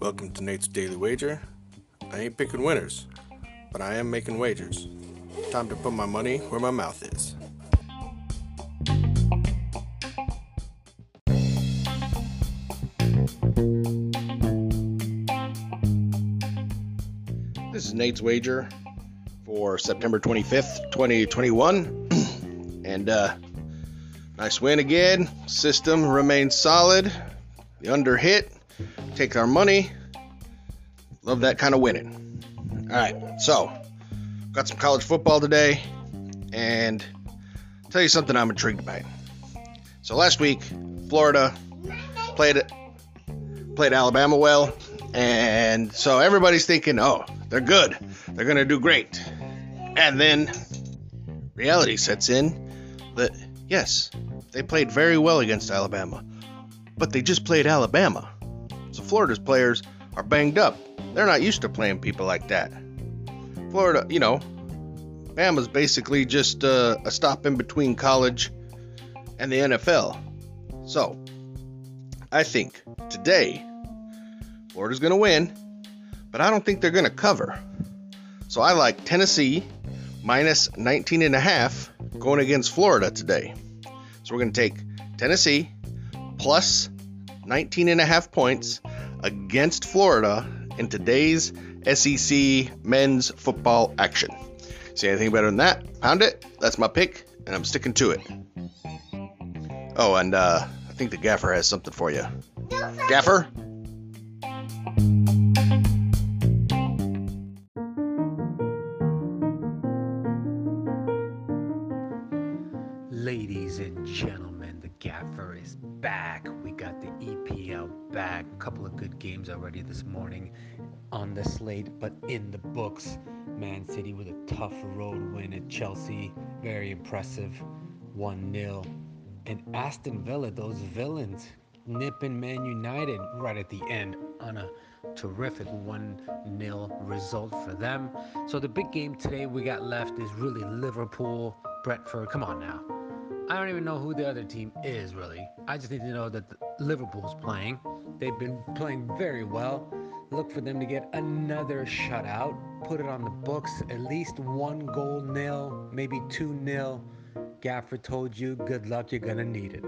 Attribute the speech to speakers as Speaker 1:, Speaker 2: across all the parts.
Speaker 1: Welcome to Nate's Daily Wager. I ain't picking winners, but I am making wagers. Time to put my money where my mouth is. This is Nate's Wager for September 25th, 2021. and uh, nice win again. System remains solid. The under hit. Take our money. Love that kind of winning. All right, so got some college football today, and I'll tell you something I'm intrigued by. So last week, Florida played played Alabama well, and so everybody's thinking, oh, they're good, they're gonna do great, and then reality sets in that yes, they played very well against Alabama, but they just played Alabama. So Florida's players are banged up. They're not used to playing people like that. Florida, you know, Bama's basically just uh, a stop in between college and the NFL. So, I think today Florida's going to win, but I don't think they're going to cover. So I like Tennessee minus 19 and a half going against Florida today. So we're going to take Tennessee plus 19 and a half points against Florida in today's SEC men's football action. See anything better than that? Pound it. That's my pick, and I'm sticking to it. Oh, and uh, I think the gaffer has something for you. Gaffer?
Speaker 2: Ladies and gentlemen, the gaffer is back. We got the EPL back. A couple of good games already this morning on the slate, but in the books. Man City with a tough road win at Chelsea. Very impressive. 1 0. And Aston Villa, those villains, nipping Man United right at the end on a terrific 1 0 result for them. So the big game today we got left is really Liverpool, Brentford. Come on now. I don't even know who the other team is really. I just need to know that Liverpool's playing. They've been playing very well. Look for them to get another shutout. Put it on the books. At least one goal nil, maybe two nil. Gaffer told you, good luck, you're gonna need it.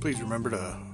Speaker 1: Please remember to